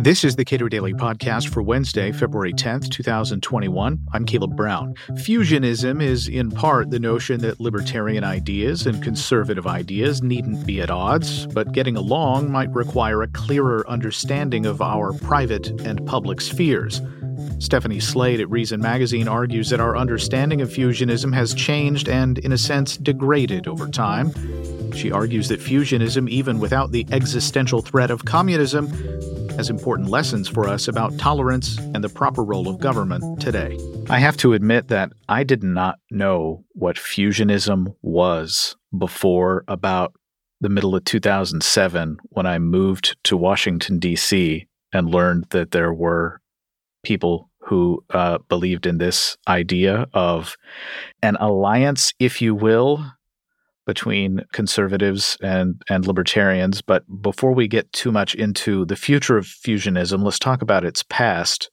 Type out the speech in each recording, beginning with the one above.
This is the Cato Daily Podcast for Wednesday, February 10th, 2021. I'm Caleb Brown. Fusionism is in part the notion that libertarian ideas and conservative ideas needn't be at odds, but getting along might require a clearer understanding of our private and public spheres. Stephanie Slade at Reason Magazine argues that our understanding of fusionism has changed and, in a sense, degraded over time. She argues that fusionism, even without the existential threat of communism, has important lessons for us about tolerance and the proper role of government today. I have to admit that I did not know what fusionism was before about the middle of 2007 when I moved to Washington, D.C., and learned that there were people who uh, believed in this idea of an alliance, if you will, between conservatives and, and libertarians. But before we get too much into the future of fusionism, let's talk about its past.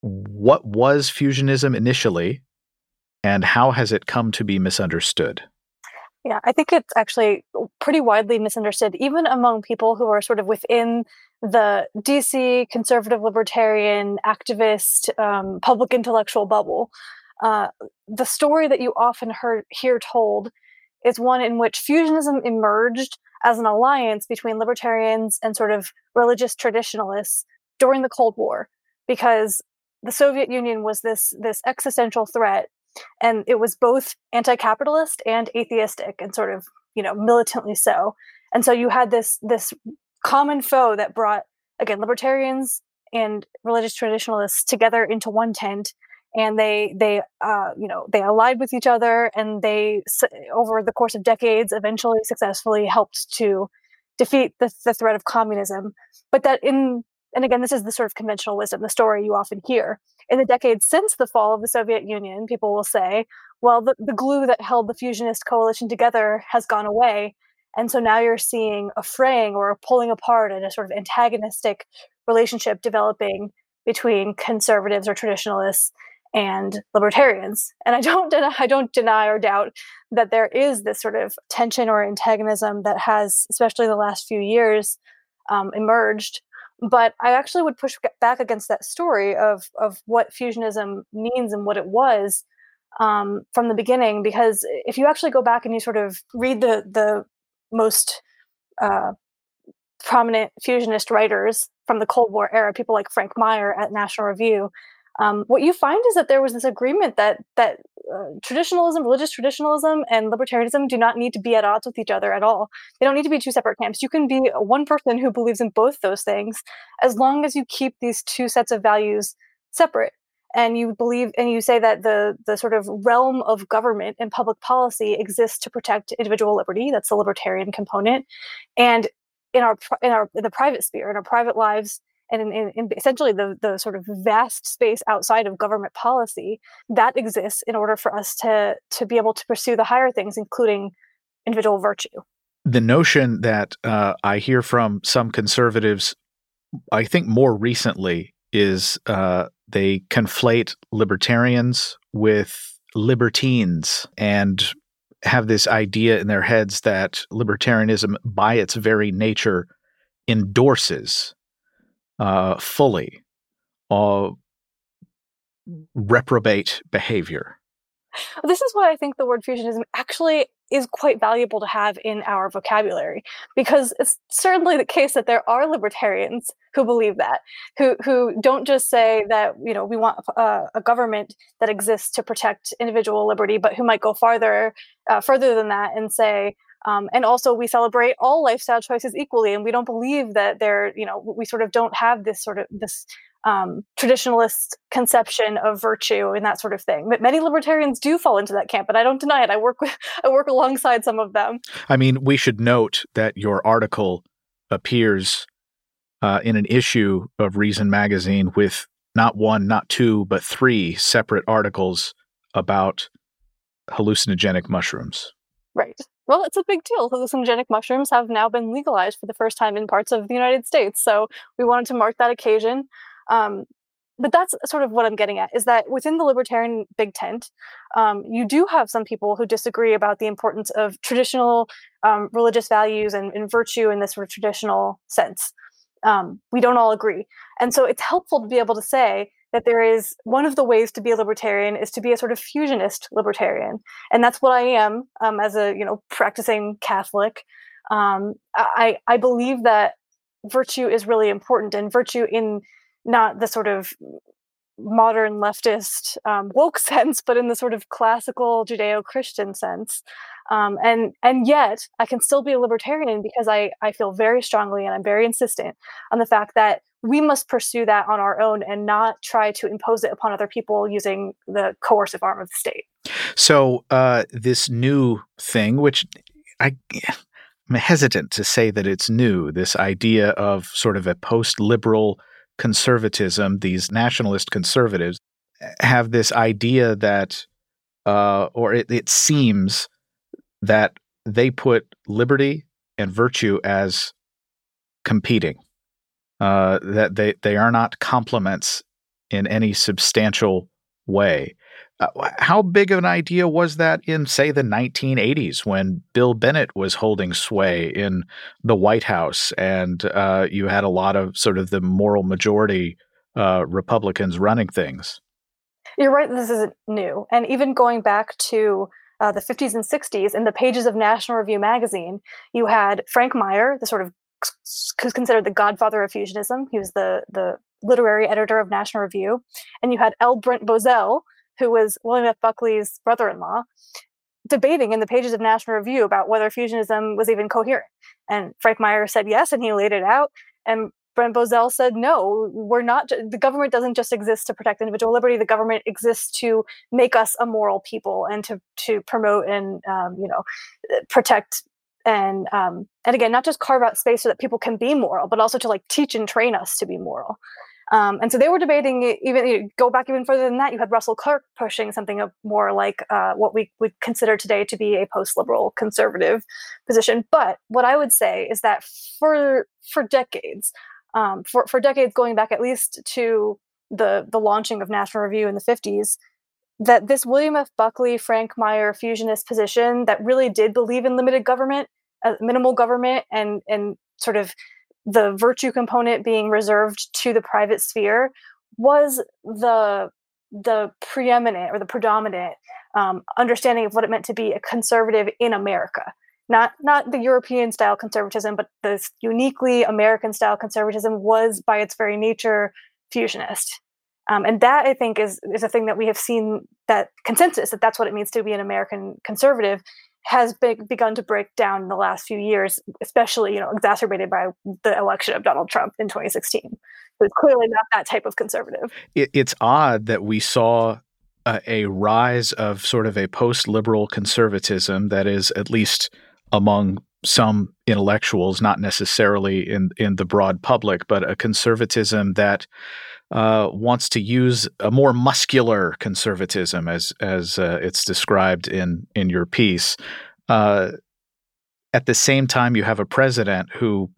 What was fusionism initially, and how has it come to be misunderstood? Yeah, I think it's actually pretty widely misunderstood, even among people who are sort of within the DC conservative libertarian activist um, public intellectual bubble. Uh, the story that you often heard, hear told is one in which fusionism emerged as an alliance between libertarians and sort of religious traditionalists during the Cold War, because the Soviet Union was this this existential threat, and it was both anti-capitalist and atheistic, and sort of you know militantly so. And so you had this this common foe that brought again libertarians and religious traditionalists together into one tent and they they uh, you know they allied with each other and they over the course of decades eventually successfully helped to defeat the, the threat of communism. But that in and again this is the sort of conventional wisdom the story you often hear. In the decades since the fall of the soviet union people will say well the, the glue that held the fusionist coalition together has gone away. And so now you're seeing a fraying or a pulling apart and a sort of antagonistic relationship developing between conservatives or traditionalists and libertarians. And I don't deny, I don't deny or doubt that there is this sort of tension or antagonism that has, especially the last few years, um, emerged. But I actually would push back against that story of of what fusionism means and what it was um, from the beginning, because if you actually go back and you sort of read the the most uh, prominent fusionist writers from the Cold War era, people like Frank Meyer at National Review, um, what you find is that there was this agreement that that uh, traditionalism, religious traditionalism, and libertarianism do not need to be at odds with each other at all. They don't need to be two separate camps. You can be one person who believes in both those things, as long as you keep these two sets of values separate. And you believe, and you say that the the sort of realm of government and public policy exists to protect individual liberty. That's the libertarian component, and in our in our in the private sphere, in our private lives, and essentially the, the sort of vast space outside of government policy that exists in order for us to to be able to pursue the higher things including individual virtue. The notion that uh, i hear from some conservatives i think more recently is uh, they conflate libertarians with libertines and have this idea in their heads that libertarianism by its very nature endorses uh, fully uh, reprobate behavior. This is why I think the word fusionism actually is quite valuable to have in our vocabulary because it's certainly the case that there are libertarians who believe that who who don't just say that you know we want a, a government that exists to protect individual liberty but who might go farther uh, further than that and say um, and also, we celebrate all lifestyle choices equally, and we don't believe that they're, you know, we sort of don't have this sort of this um, traditionalist conception of virtue and that sort of thing. But many libertarians do fall into that camp, but I don't deny it. I work with, I work alongside some of them. I mean, we should note that your article appears uh, in an issue of Reason magazine with not one, not two, but three separate articles about hallucinogenic mushrooms. Right. Well, it's a big deal. Hallucinogenic mushrooms have now been legalized for the first time in parts of the United States. So we wanted to mark that occasion. Um, but that's sort of what I'm getting at is that within the libertarian big tent, um, you do have some people who disagree about the importance of traditional um, religious values and, and, virtue in this sort of traditional sense. Um, we don't all agree. And so it's helpful to be able to say that there is one of the ways to be a libertarian is to be a sort of fusionist libertarian. And that's what I am um, as a, you know, practicing Catholic. Um, I, I believe that virtue is really important and virtue in not the sort of modern leftist um, woke sense, but in the sort of classical Judeo-Christian sense. Um, and and yet, I can still be a libertarian because I I feel very strongly and I'm very insistent on the fact that we must pursue that on our own and not try to impose it upon other people using the coercive arm of the state. So uh, this new thing, which I. I'm hesitant to say that it's new. This idea of sort of a post liberal conservatism, these nationalist conservatives, have this idea that, uh, or it, it seems that they put liberty and virtue as competing. Uh, that they they are not complements in any substantial way. Uh, how big of an idea was that in, say, the 1980s when Bill Bennett was holding sway in the White House and uh, you had a lot of sort of the moral majority uh, Republicans running things? You're right, this isn't new. And even going back to uh, the 50s and 60s, in the pages of National Review magazine, you had Frank Meyer, the sort of who's considered the godfather of fusionism. He was the the literary editor of National Review, and you had L. Brent Bozell, who was William F. Buckley's brother in law, debating in the pages of National Review about whether fusionism was even coherent. And Frank Meyer said yes, and he laid it out. And Brent Bozell said, no, we're not, the government doesn't just exist to protect individual liberty. The government exists to make us a moral people and to, to promote and, um, you know, protect and, um, and again, not just carve out space so that people can be moral, but also to like teach and train us to be moral. Um, and so they were debating even you know, go back even further than that. You had Russell Kirk pushing something of more like uh, what we would consider today to be a post-liberal conservative position. But what I would say is that for for decades, um, for for decades going back at least to the the launching of National Review in the fifties, that this William F. Buckley, Frank Meyer fusionist position that really did believe in limited government, uh, minimal government, and and sort of the virtue component being reserved to the private sphere was the the preeminent or the predominant um, understanding of what it meant to be a conservative in America. Not not the European style conservatism, but this uniquely American style conservatism was by its very nature fusionist. Um, and that I think is is a thing that we have seen that consensus that that's what it means to be an American conservative has begun to break down in the last few years, especially you know exacerbated by the election of Donald Trump in 2016. So it's clearly not that type of conservative. It, it's odd that we saw a, a rise of sort of a post-liberal conservatism that is at least among some intellectuals, not necessarily in in the broad public, but a conservatism that uh, wants to use a more muscular conservatism, as as uh, it's described in in your piece. Uh, at the same time, you have a president who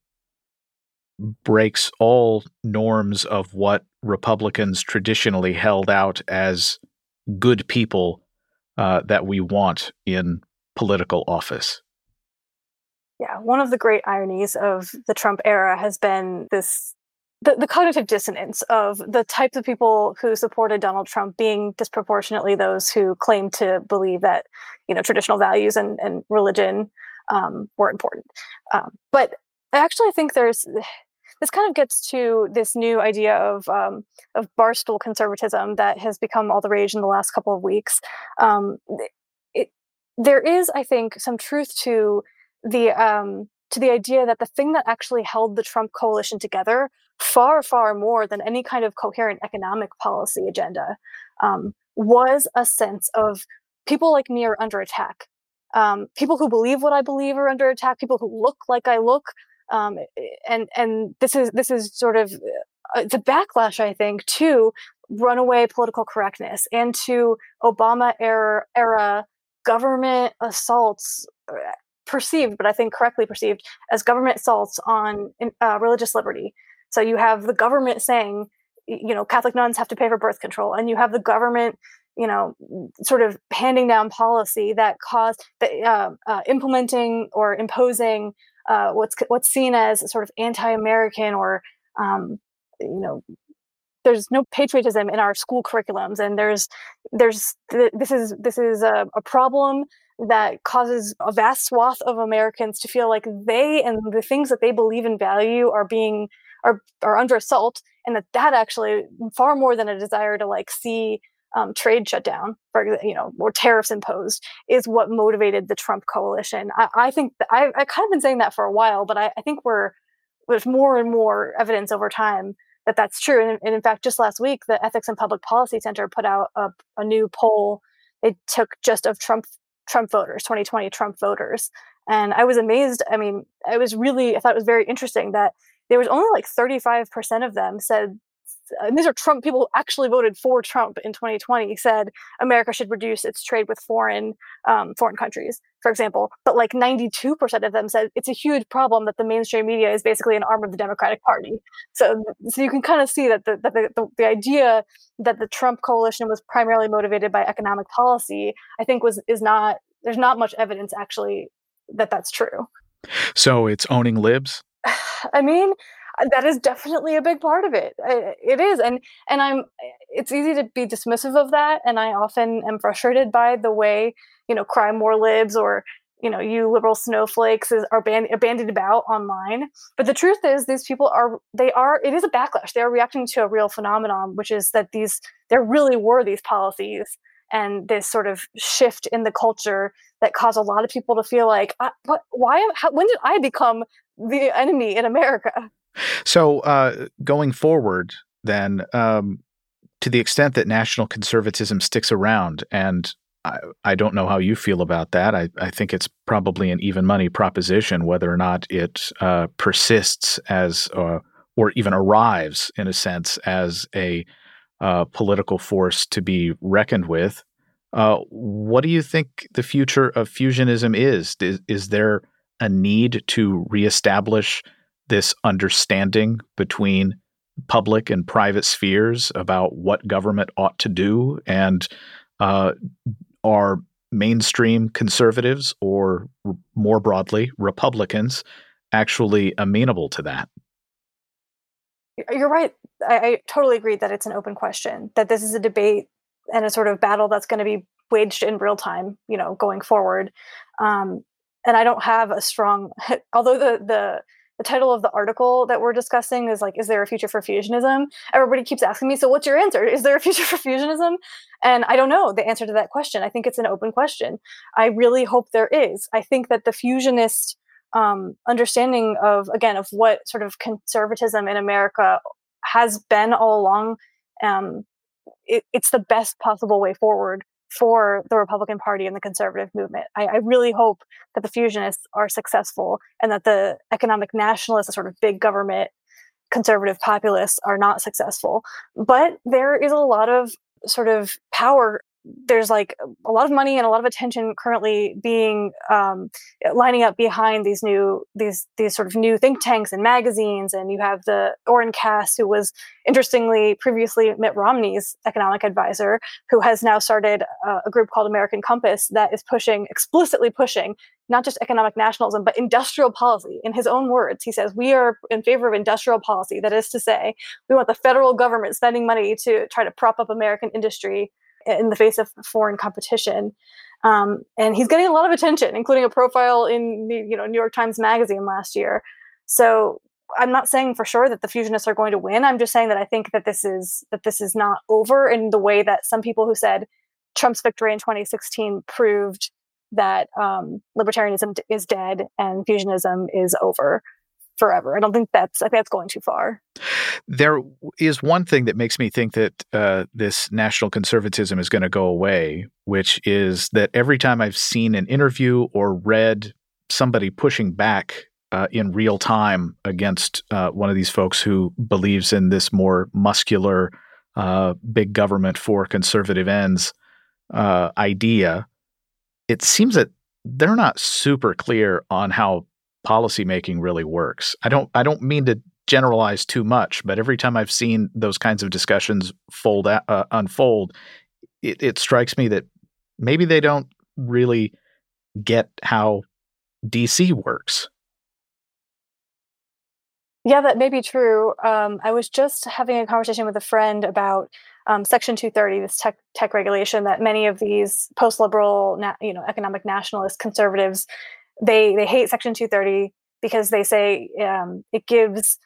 breaks all norms of what Republicans traditionally held out as good people uh, that we want in political office. Yeah, one of the great ironies of the Trump era has been this the, the cognitive dissonance of the types of people who supported Donald Trump being disproportionately those who claim to believe that you know traditional values and, and religion um, were important. Um, but I actually think there's this kind of gets to this new idea of um, of barstool conservatism that has become all the rage in the last couple of weeks. Um, it, there is, I think, some truth to the um, to the idea that the thing that actually held the Trump coalition together far, far more than any kind of coherent economic policy agenda um, was a sense of people like me are under attack. Um, people who believe what I believe are under attack. People who look like I look, um, and and this is this is sort of uh, the backlash I think to runaway political correctness and to Obama era era government assaults uh, perceived, but I think correctly perceived as government assaults on uh, religious liberty. So you have the government saying you know Catholic nuns have to pay for birth control, and you have the government you know sort of handing down policy that caused uh, uh, implementing or imposing uh, what's what's seen as sort of anti-American or um, you know there's no patriotism in our school curriculums and there's there's this is this is a, a, problem that causes a vast swath of americans to feel like they and the things that they believe in value are being are are under assault and that that actually far more than a desire to like see um, trade shut down, for you know, or tariffs imposed, is what motivated the Trump coalition. I, I think I, I kind of been saying that for a while, but I, I, think we're there's more and more evidence over time that that's true. And, and, in fact, just last week, the Ethics and Public Policy Center put out a, a new poll. They took just of Trump Trump voters, 2020 Trump voters, and I was amazed. I mean, I was really I thought it was very interesting that there was only like 35% of them said and these are Trump people who actually voted for Trump in 2020 said America should reduce its trade with foreign um, foreign countries, for example. But like 92% of them said it's a huge problem that the mainstream media is basically an arm of the Democratic Party. So, so you can kind of see that the, that the, the, the idea that the Trump coalition was primarily motivated by economic policy, I think was is not there's not much evidence actually that that's true. So it's owning libs. I mean, Uh, that is definitely a big part of it uh, it is and and i'm it's easy to be dismissive of that and i often am frustrated by the way you know cry more libs or you know you liberal snowflakes is, are band, bandied about online but the truth is these people are they are it is a backlash they are reacting to a real phenomenon which is that these there really were these policies and this sort of shift in the culture that caused a lot of people to feel like what why how, when did i become the enemy in america so, uh, going forward, then, um, to the extent that national conservatism sticks around, and I, I don't know how you feel about that. I, I, think it's probably an even money proposition whether or not it uh, persists as, uh, or even arrives, in a sense, as a uh, political force to be reckoned with. Uh, what do you think the future of fusionism is? Is, is there a need to reestablish this understanding between public and private spheres about what government ought to do and uh, are mainstream conservatives or more broadly republicans actually amenable to that? You're right. I, I, totally agree that it's an open question that this is a debate and a sort of battle that's going to be waged in real time you know going forward. Um, and i don't have a strong although the the the title of the article that we're discussing is like, is there a future for fusionism? Everybody keeps asking me, so what's your answer? Is there a future for fusionism? And I don't know the answer to that question. I think it's an open question. I really hope there is. I think that the fusionist um, understanding of, again, of what sort of conservatism in America has been all along, um, it, it's the best possible way forward for the Republican Party and the conservative movement. I, I, really hope that the fusionists are successful and that the economic nationalists, the sort of big government conservative populists, are not successful. But there is a lot of sort of power there's like a lot of money and a lot of attention currently being um, lining up behind these new these these sort of new think tanks and magazines and you have the Oren Cass who was interestingly previously Mitt Romney's economic advisor who has now started a, a group called American Compass that is pushing explicitly pushing not just economic nationalism but industrial policy. In his own words he says we are in favor of industrial policy. That is to say we want the federal government spending money to try to prop up American industry in the face of foreign competition. Um, and he's getting a lot of attention, including a profile in the you know New York Times Magazine last year. So I'm not saying for sure that the fusionists are going to win. I'm just saying that I think that this is that this is not over in the way that some people who said Trump's victory in 2016 proved that um, libertarianism is dead and fusionism is over forever. I don't think that's I think that's going too far. There is one thing that makes me think that uh, this national conservatism is going to go away, which is that every time I've seen an interview or read somebody pushing back uh, in real time against uh, one of these folks who believes in this more muscular uh, big government for conservative ends uh, idea, it seems that they're not super clear on how policymaking really works. I don't I don't mean to generalize too much, but every time I've seen those kinds of discussions fold uh, unfold, it, it strikes me that maybe they don't really get how DC works. Yeah, that may be true. Um, I was just having a conversation with a friend about um, Section 230, this tech tech regulation that many of these post-liberal, na- you know, economic nationalist conservatives, they they hate Section 230 because they say um, it gives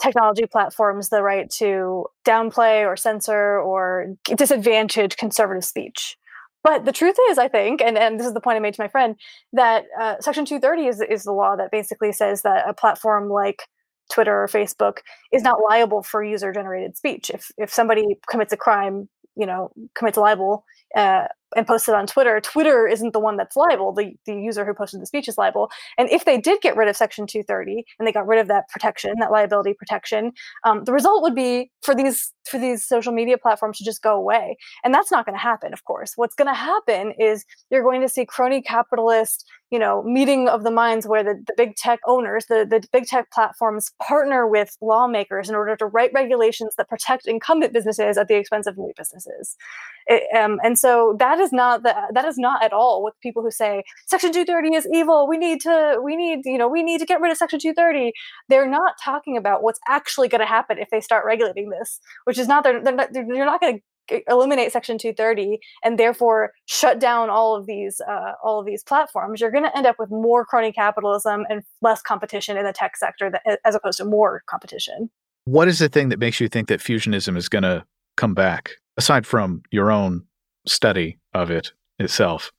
technology platforms the right to downplay or censor or disadvantage conservative speech. But the truth is, I think, and, and this is the point I made to my friend, that uh, Section 230 is, is the law that basically says that a platform like Twitter or Facebook is not liable for user generated speech. If if somebody commits a crime, you know, commits libel uh, and posted on Twitter, Twitter isn't the one that's liable. The the user who posted the speech is liable. And if they did get rid of Section 230 and they got rid of that protection, that liability protection, um, the result would be for these for these social media platforms to just go away. And that's not going to happen, of course. What's going to happen is you're going to see crony capitalist you know meeting of the minds where the, the big tech owners the, the big tech platforms partner with lawmakers in order to write regulations that protect incumbent businesses at the expense of new businesses it, um, and so that is not the, that is not at all what people who say section 230 is evil we need to we need you know we need to get rid of section 230 they're not talking about what's actually going to happen if they start regulating this which is not they're, they're not, they're, not going to eliminate section 230 and therefore shut down all of these uh, all of these platforms. You're going to end up with more crony capitalism and less competition in the tech sector that, as opposed to more competition. What is the thing that makes you think that fusionism is going to come back aside from your own study of it itself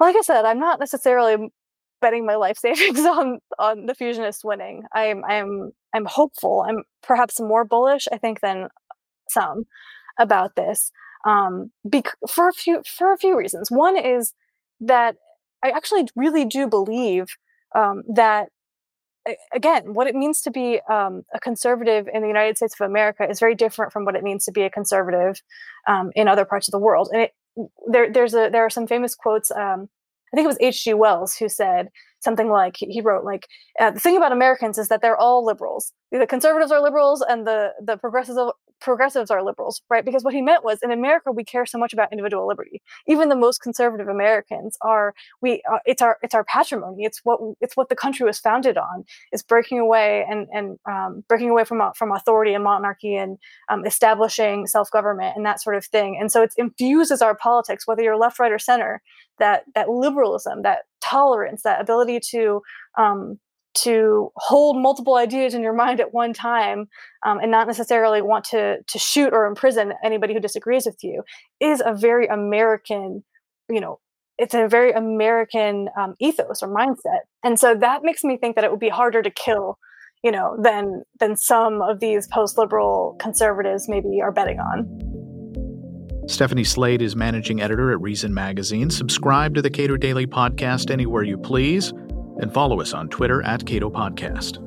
like i said i'm not necessarily betting my life savings on on the fusionists winning i'm i'm i'm hopeful i'm perhaps more bullish i think than some about this um, bec- for a few for a few reasons. One is that I actually really do believe um, that again, what it means to be um, a conservative in the United States of America is very different from what it means to be a conservative um, in other parts of the world. And it, there, there's a there are some famous quotes. Um, I think it was H.G. Wells who said something like he wrote like uh, the thing about Americans is that they're all liberals. The conservatives are liberals, and the the progressives progressives are liberals, right? Because what he meant was in America we care so much about individual liberty. Even the most conservative Americans are we uh, it's our it's our patrimony. It's what it's what the country was founded on. Is breaking away and and um, breaking away from from authority and monarchy and um, establishing self government and that sort of thing. And so it infuses our politics, whether you're left, right, or center. That that liberalism, that tolerance, that ability to um, to hold multiple ideas in your mind at one time um, and not necessarily want to to shoot or imprison anybody who disagrees with you is a very American, you know, it's a very American um, ethos or mindset, and so that makes me think that it would be harder to kill, you know, than than some of these post liberal conservatives maybe are betting on. Stephanie Slade is managing editor at Reason Magazine. Subscribe to the Cato Daily Podcast anywhere you please and follow us on Twitter at Cato Podcast.